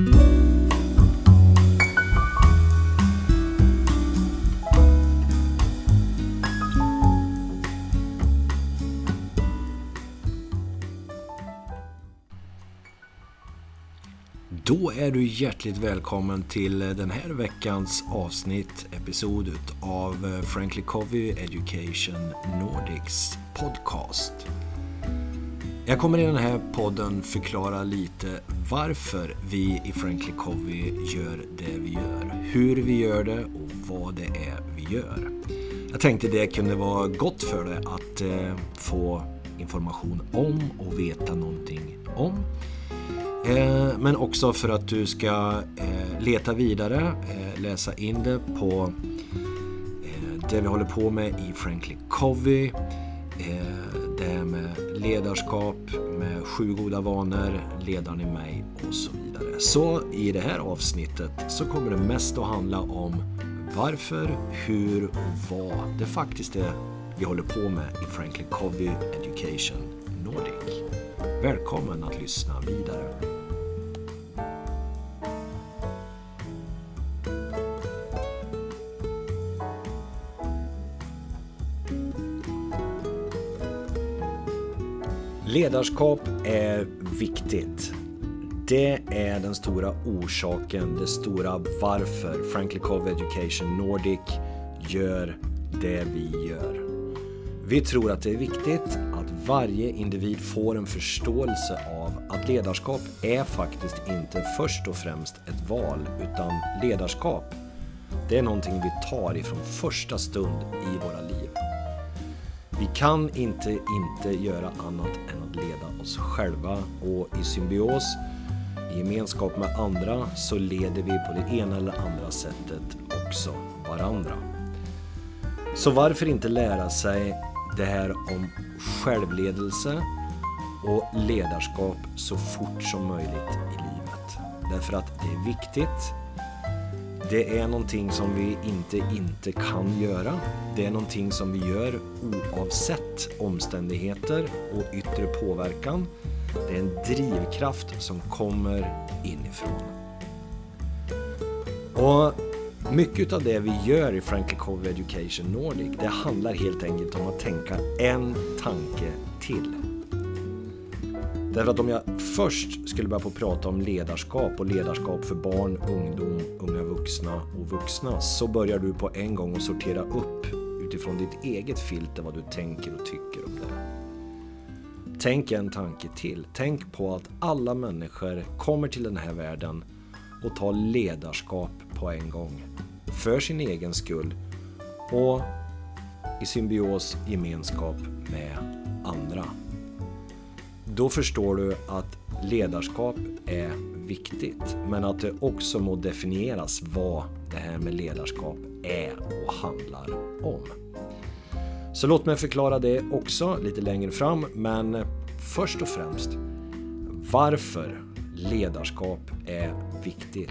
Då är du hjärtligt välkommen till den här veckans avsnitt, episod av Frankly Covey Education Nordics podcast. Jag kommer i den här podden förklara lite varför vi i Frankly Covey gör det vi gör, hur vi gör det och vad det är vi gör. Jag tänkte det kunde vara gott för dig att eh, få information om och veta någonting om. Eh, men också för att du ska eh, leta vidare, eh, läsa in det på eh, det vi håller på med i Frankly Covey. Eh, det här med ledarskap, med sju goda vanor, ledaren i mig och så vidare. Så i det här avsnittet så kommer det mest att handla om varför, hur och vad det faktiskt är vi håller på med i Franklin Covey Education Nordic. Välkommen att lyssna vidare. Ledarskap är viktigt. Det är den stora orsaken, det stora varför Frankly Cove Education Nordic gör det vi gör. Vi tror att det är viktigt att varje individ får en förståelse av att ledarskap är faktiskt inte först och främst ett val, utan ledarskap, det är någonting vi tar ifrån första stund i våra liv. Vi kan inte inte göra annat än att leda oss själva och i symbios, i gemenskap med andra, så leder vi på det ena eller andra sättet också varandra. Så varför inte lära sig det här om självledelse och ledarskap så fort som möjligt i livet? Därför att det är viktigt det är någonting som vi inte inte kan göra. Det är någonting som vi gör oavsett omständigheter och yttre påverkan. Det är en drivkraft som kommer inifrån. Och mycket av det vi gör i Frankly Cove Education Nordic, det handlar helt enkelt om att tänka en tanke till. Därför att om jag först skulle börja på prata om ledarskap och ledarskap för barn, ungdom, unga vuxna och vuxna så börjar du på en gång att sortera upp utifrån ditt eget filter vad du tänker och tycker om det. Tänk en tanke till. Tänk på att alla människor kommer till den här världen och tar ledarskap på en gång. För sin egen skull och i symbios gemenskap med andra. Då förstår du att ledarskap är viktigt, men att det också må definieras vad det här med ledarskap är och handlar om. Så låt mig förklara det också lite längre fram, men först och främst varför ledarskap är viktigt.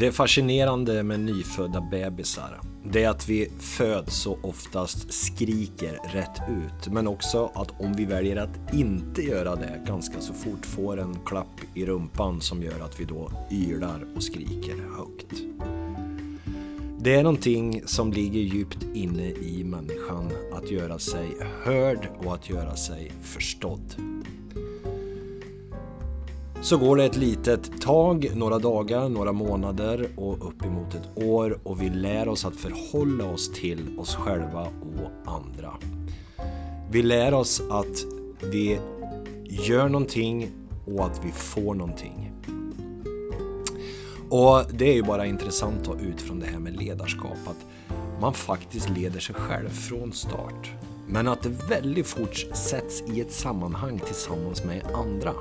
Det är fascinerande med nyfödda bebisar. Det är att vi föds så oftast skriker rätt ut. Men också att om vi väljer att inte göra det ganska så fort får en klapp i rumpan som gör att vi då ylar och skriker högt. Det är någonting som ligger djupt inne i människan att göra sig hörd och att göra sig förstådd. Så går det ett litet tag, några dagar, några månader och uppemot ett år och vi lär oss att förhålla oss till oss själva och andra. Vi lär oss att vi gör någonting och att vi får någonting. Och det är ju bara intressant att utifrån det här med ledarskap att man faktiskt leder sig själv från start. Men att det väldigt fort sätts i ett sammanhang tillsammans med andra.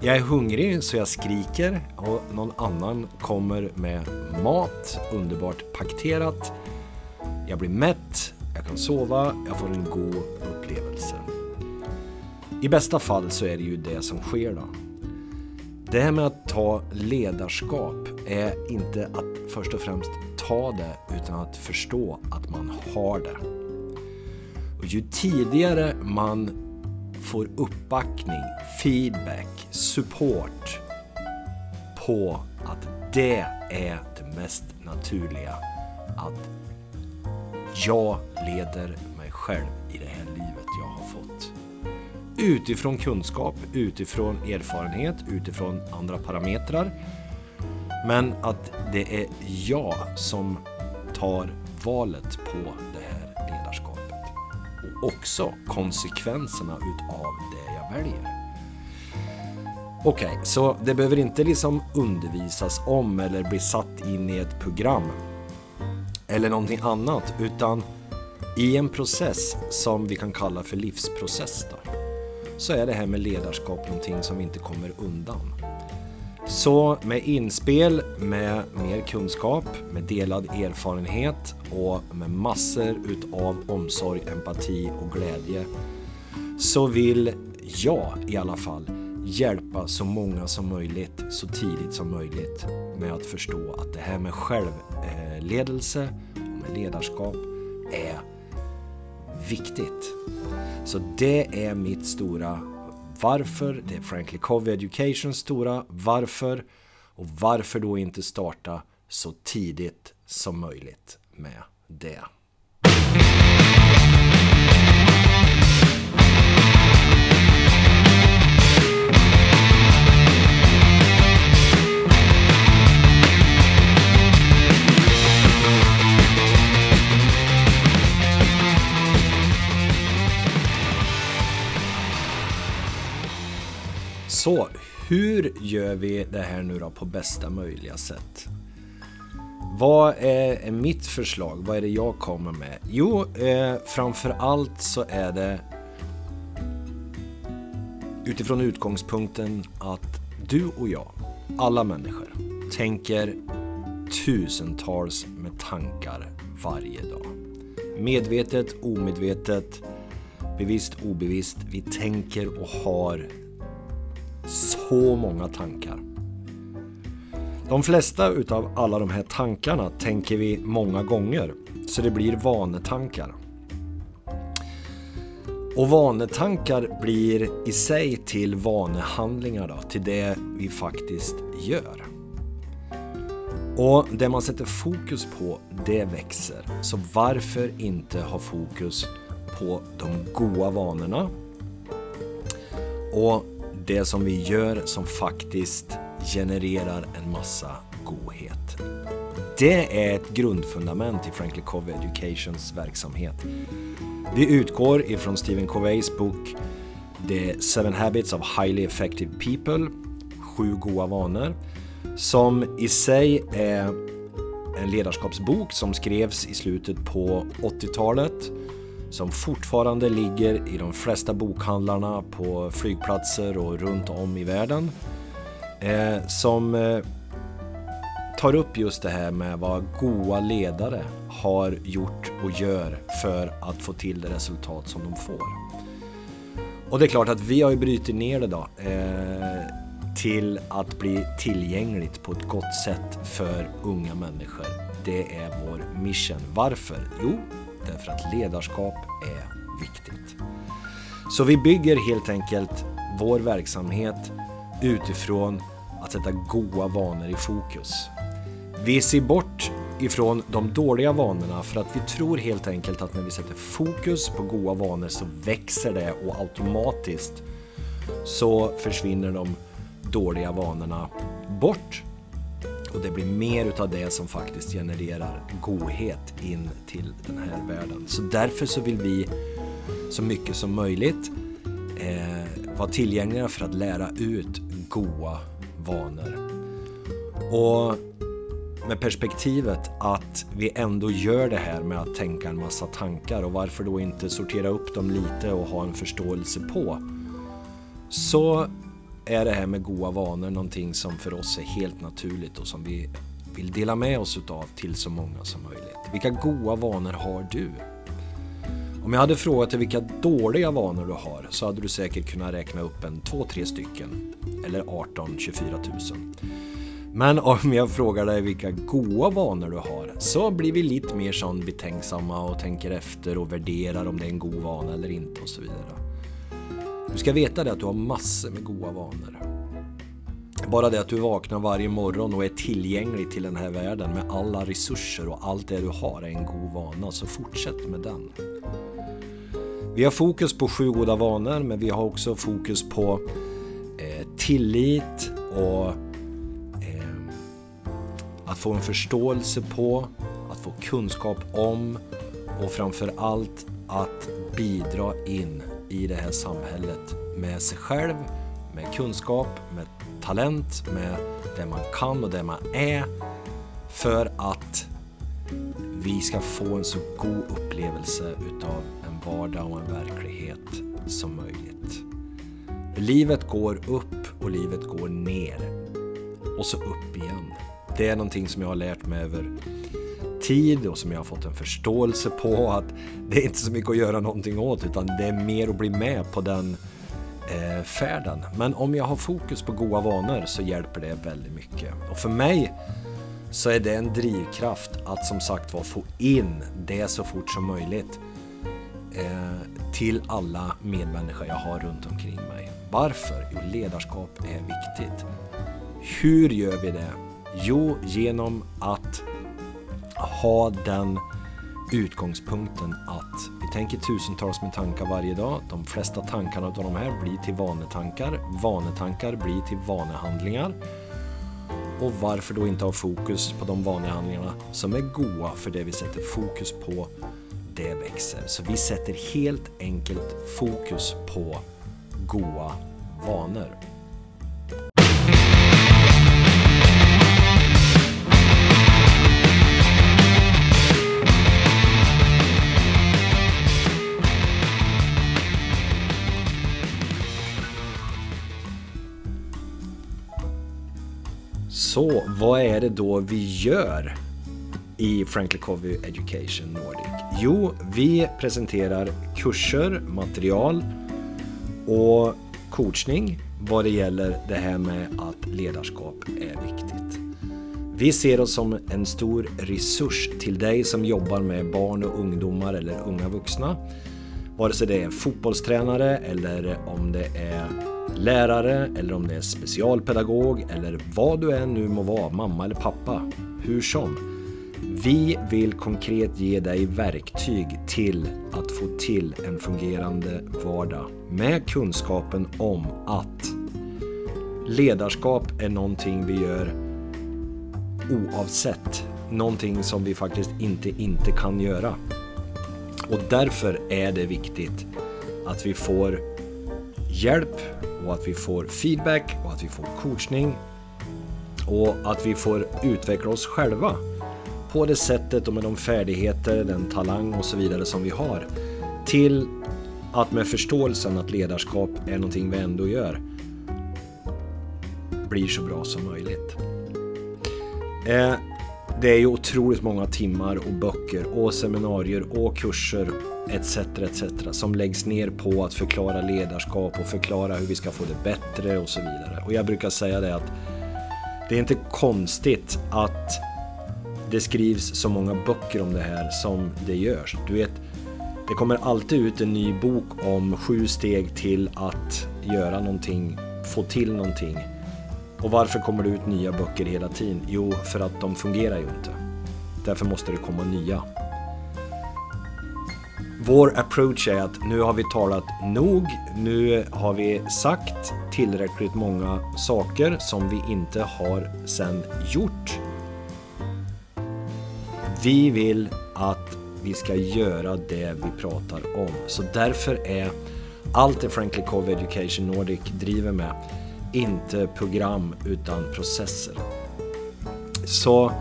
Jag är hungrig så jag skriker och någon annan kommer med mat, underbart paketerat. Jag blir mätt, jag kan sova, jag får en god upplevelse. I bästa fall så är det ju det som sker då. Det här med att ta ledarskap är inte att först och främst ta det utan att förstå att man har det. Och ju tidigare man får uppbackning, feedback, support på att det är det mest naturliga. Att jag leder mig själv i det här livet jag har fått. Utifrån kunskap, utifrån erfarenhet, utifrån andra parametrar. Men att det är jag som tar valet på också konsekvenserna utav det jag väljer. Okej, okay, så det behöver inte liksom undervisas om eller bli satt in i ett program eller någonting annat utan i en process som vi kan kalla för livsprocess då, så är det här med ledarskap någonting som vi inte kommer undan. Så med inspel, med mer kunskap, med delad erfarenhet och med massor utav omsorg, empati och glädje så vill jag i alla fall hjälpa så många som möjligt så tidigt som möjligt med att förstå att det här med självledelse och med ledarskap är viktigt. Så det är mitt stora varför, det är Frankly Covey Educations stora varför och varför då inte starta så tidigt som möjligt med det. Så, hur gör vi det här nu då på bästa möjliga sätt? Vad är, mitt förslag? Vad är det jag kommer med? Jo, eh, framför allt så är det utifrån utgångspunkten att du och jag, alla människor, tänker tusentals med tankar varje dag. Medvetet, omedvetet, bevisst, obevisst. Vi tänker och har så många tankar. De flesta utav alla de här tankarna tänker vi många gånger, så det blir vanetankar. Och vanetankar blir i sig till vanehandlingar då, till det vi faktiskt gör. Och det man sätter fokus på, det växer. Så varför inte ha fokus på de goda vanorna? Och det som vi gör som faktiskt genererar en massa godhet. Det är ett grundfundament i Frankly Covey Educations verksamhet. Vi utgår ifrån Stephen Coveys bok The Seven Habits of Highly Effective People, Sju goda vanor, som i sig är en ledarskapsbok som skrevs i slutet på 80-talet som fortfarande ligger i de flesta bokhandlarna på flygplatser och runt om i världen. Eh, som eh, tar upp just det här med vad goa ledare har gjort och gör för att få till det resultat som de får. Och det är klart att vi har ju brutit ner det då eh, till att bli tillgängligt på ett gott sätt för unga människor. Det är vår mission. Varför? Jo, därför att ledarskap är viktigt. Så vi bygger helt enkelt vår verksamhet utifrån att sätta goda vanor i fokus. Vi ser bort ifrån de dåliga vanorna för att vi tror helt enkelt att när vi sätter fokus på goda vanor så växer det och automatiskt så försvinner de dåliga vanorna bort och det blir mer utav det som faktiskt genererar godhet in till den här världen. Så därför så vill vi så mycket som möjligt eh, vara tillgängliga för att lära ut goa vanor. Och med perspektivet att vi ändå gör det här med att tänka en massa tankar och varför då inte sortera upp dem lite och ha en förståelse på. Så är det här med goda vanor någonting som för oss är helt naturligt och som vi vill dela med oss utav till så många som möjligt. Vilka goda vanor har du? Om jag hade frågat dig vilka dåliga vanor du har så hade du säkert kunnat räkna upp en 2-3 stycken. Eller 18-24 000. Men om jag frågar dig vilka goda vanor du har så blir vi lite mer sån betänksamma och tänker efter och värderar om det är en god vana eller inte och så vidare. Du ska veta det att du har massor med goda vanor. Bara det att du vaknar varje morgon och är tillgänglig till den här världen med alla resurser och allt det du har är en god vana, så fortsätt med den. Vi har fokus på sju goda vanor, men vi har också fokus på eh, tillit och eh, att få en förståelse på, att få kunskap om och framför allt att bidra in i det här samhället med sig själv, med kunskap, med talent, med det man kan och det man är för att vi ska få en så god upplevelse utav en vardag och en verklighet som möjligt. Livet går upp och livet går ner och så upp igen. Det är någonting som jag har lärt mig över tid och som jag har fått en förståelse på att det är inte så mycket att göra någonting åt utan det är mer att bli med på den eh, färden. Men om jag har fokus på goda vanor så hjälper det väldigt mycket. Och för mig så är det en drivkraft att som sagt var få in det så fort som möjligt eh, till alla medmänniskor jag har runt omkring mig. Varför? Jo, ledarskap är viktigt. Hur gör vi det? Jo, genom att ha den utgångspunkten att vi tänker tusentals med tankar varje dag. De flesta tankarna av de här blir till vanetankar. Vanetankar blir till vanehandlingar. Och varför då inte ha fokus på de vanehandlingarna som är goa för det vi sätter fokus på, det växer. Så vi sätter helt enkelt fokus på goa vanor. Så vad är det då vi gör i Frankly Covey Education Nordic? Jo, vi presenterar kurser, material och coachning vad det gäller det här med att ledarskap är viktigt. Vi ser oss som en stor resurs till dig som jobbar med barn och ungdomar eller unga vuxna. Vare sig det är fotbollstränare eller om det är lärare eller om det är specialpedagog eller vad du än nu må vara, mamma eller pappa, hur som. Vi vill konkret ge dig verktyg till att få till en fungerande vardag med kunskapen om att ledarskap är någonting vi gör oavsett. Någonting som vi faktiskt inte inte kan göra. Och därför är det viktigt att vi får hjälp och att vi får feedback och att vi får coachning och att vi får utveckla oss själva på det sättet och med de färdigheter, den talang och så vidare som vi har till att med förståelsen att ledarskap är någonting vi ändå gör blir så bra som möjligt. Eh, det är ju otroligt många timmar och böcker och seminarier och kurser etc. etc. som läggs ner på att förklara ledarskap och förklara hur vi ska få det bättre och så vidare. Och jag brukar säga det att det är inte konstigt att det skrivs så många böcker om det här som det görs. Du vet, det kommer alltid ut en ny bok om sju steg till att göra någonting, få till någonting. Och varför kommer det ut nya böcker hela tiden? Jo, för att de fungerar ju inte. Därför måste det komma nya. Vår approach är att nu har vi talat nog, nu har vi sagt tillräckligt många saker som vi inte har sen gjort. Vi vill att vi ska göra det vi pratar om. Så därför är allt det Frankly Cove Education Nordic driver med inte program utan processer. Så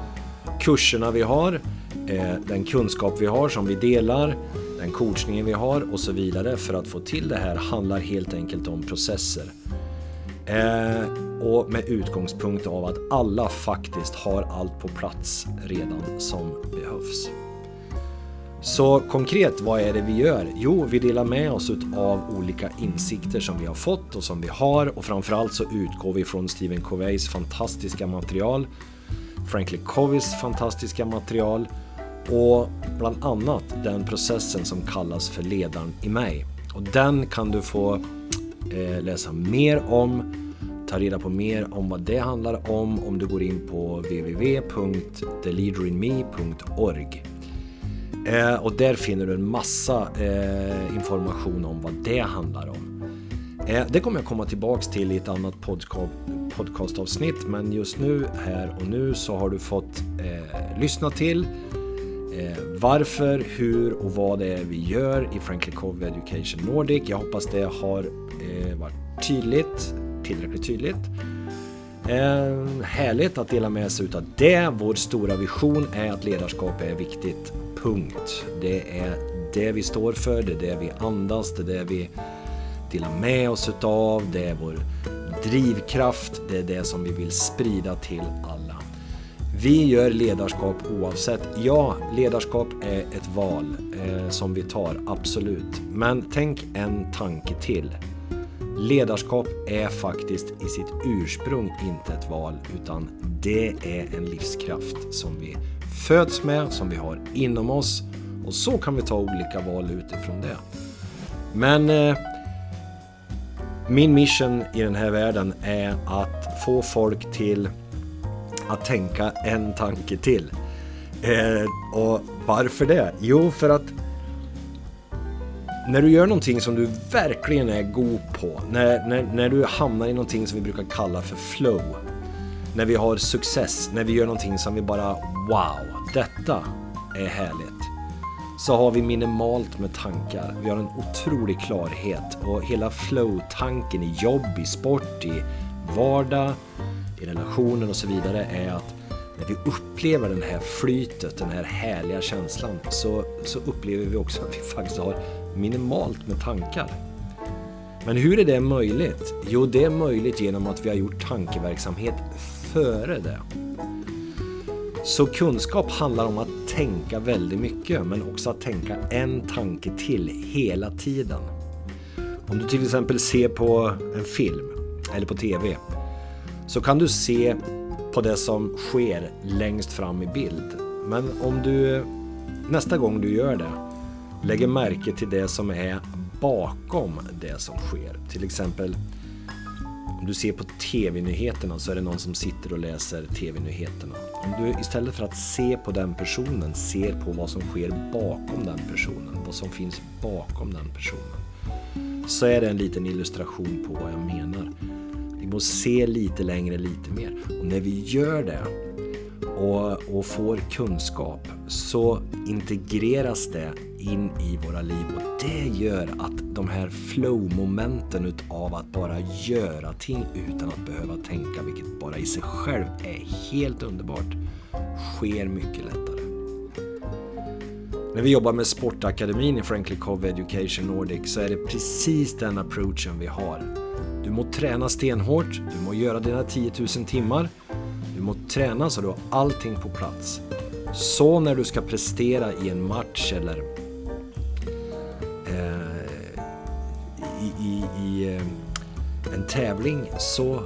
kurserna vi har, eh, den kunskap vi har som vi delar, den coachningen vi har och så vidare för att få till det här handlar helt enkelt om processer. Eh, och med utgångspunkt av att alla faktiskt har allt på plats redan som behövs. Så konkret, vad är det vi gör? Jo, vi delar med oss av olika insikter som vi har fått och som vi har och framförallt så utgår vi från Stephen Coveys fantastiska material, Frankly Coveys fantastiska material och bland annat den processen som kallas för ledaren i mig. Och den kan du få eh, läsa mer om, ta reda på mer om vad det handlar om om du går in på www.theleaderinme.org. Eh, och där finner du en massa eh, information om vad det handlar om. Eh, det kommer jag komma tillbaks till i ett annat podcast, podcastavsnitt men just nu, här och nu, så har du fått eh, lyssna till eh, Eh, varför, hur och vad det är vi gör i Frankly Covey Education Nordic. Jag hoppas det har eh, varit tydligt, tillräckligt tydligt. Eh, härligt att dela med sig utav det. Vår stora vision är att ledarskap är viktigt. Punkt. Det är det vi står för, det är det vi andas, det är det vi delar med oss utav, det är vår drivkraft, det är det som vi vill sprida till alla. Vi gör ledarskap oavsett. Ja, ledarskap är ett val eh, som vi tar, absolut. Men tänk en tanke till. Ledarskap är faktiskt i sitt ursprung inte ett val utan det är en livskraft som vi föds med, som vi har inom oss och så kan vi ta olika val utifrån det. Men eh, min mission i den här världen är att få folk till att tänka en tanke till. Eh, och varför det? Jo, för att när du gör någonting som du verkligen är god på, när, när, när du hamnar i någonting som vi brukar kalla för flow, när vi har success, när vi gör någonting som vi bara wow, detta är härligt. Så har vi minimalt med tankar. Vi har en otrolig klarhet och hela flow-tanken i jobb, i sport, i vardag, i relationen och så vidare är att när vi upplever det här flytet, den här härliga känslan så, så upplever vi också att vi faktiskt har minimalt med tankar. Men hur är det möjligt? Jo, det är möjligt genom att vi har gjort tankeverksamhet före det. Så kunskap handlar om att tänka väldigt mycket men också att tänka en tanke till hela tiden. Om du till exempel ser på en film eller på TV så kan du se på det som sker längst fram i bild. Men om du nästa gång du gör det lägger märke till det som är bakom det som sker. Till exempel om du ser på TV-nyheterna så är det någon som sitter och läser TV-nyheterna. Om du istället för att se på den personen ser på vad som sker bakom den personen, vad som finns bakom den personen. Så är det en liten illustration på vad jag menar. Vi måste se lite längre, lite mer. Och när vi gör det och, och får kunskap så integreras det in i våra liv och det gör att de här flow-momenten utav att bara göra ting utan att behöva tänka, vilket bara i sig själv är helt underbart, sker mycket lättare. När vi jobbar med Sportakademin i Frankly Cove Education Nordic så är det precis den approachen vi har. Du må träna stenhårt, du må göra dina 10 000 timmar, du må träna så du har allting på plats. Så när du ska prestera i en match eller eh, i, i eh, en tävling så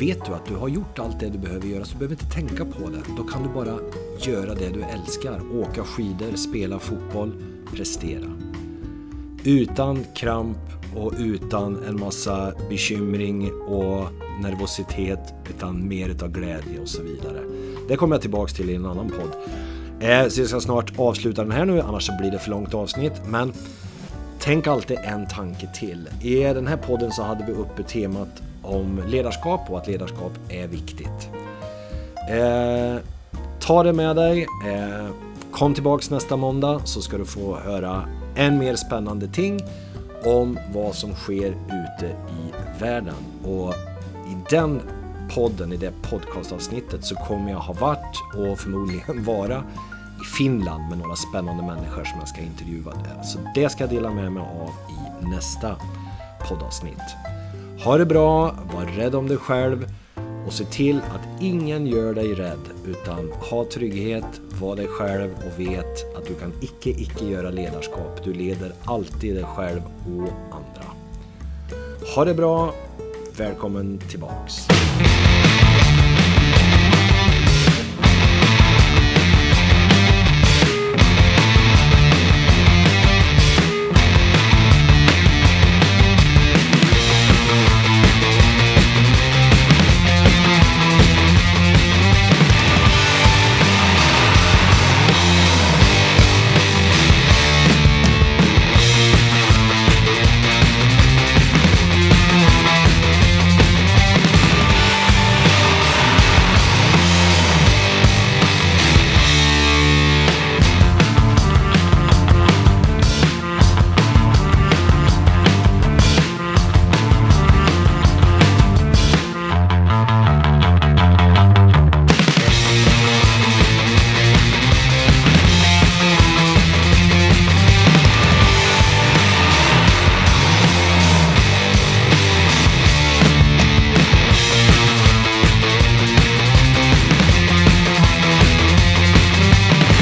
vet du att du har gjort allt det du behöver göra så du behöver inte tänka på det. Då kan du bara göra det du älskar. Åka skidor, spela fotboll, prestera. Utan kramp och utan en massa bekymring och nervositet utan mer utav glädje och så vidare. Det kommer jag tillbaks till i en annan podd. Eh, så jag ska snart avsluta den här nu annars blir det för långt avsnitt men Tänk alltid en tanke till. I den här podden så hade vi uppe temat om ledarskap och att ledarskap är viktigt. Eh, ta det med dig. Eh, kom tillbaks nästa måndag så ska du få höra än mer spännande ting om vad som sker ute i världen. Och i den podden, i det podcastavsnittet så kommer jag ha varit och förmodligen vara i Finland med några spännande människor som jag ska intervjua där. Så det ska jag dela med mig av i nästa poddavsnitt. Ha det bra, var rädd om dig själv och se till att ingen gör dig rädd utan ha trygghet, var dig själv och vet att du kan icke, icke göra ledarskap. Du leder alltid dig själv och andra. Ha det bra, välkommen tillbaks.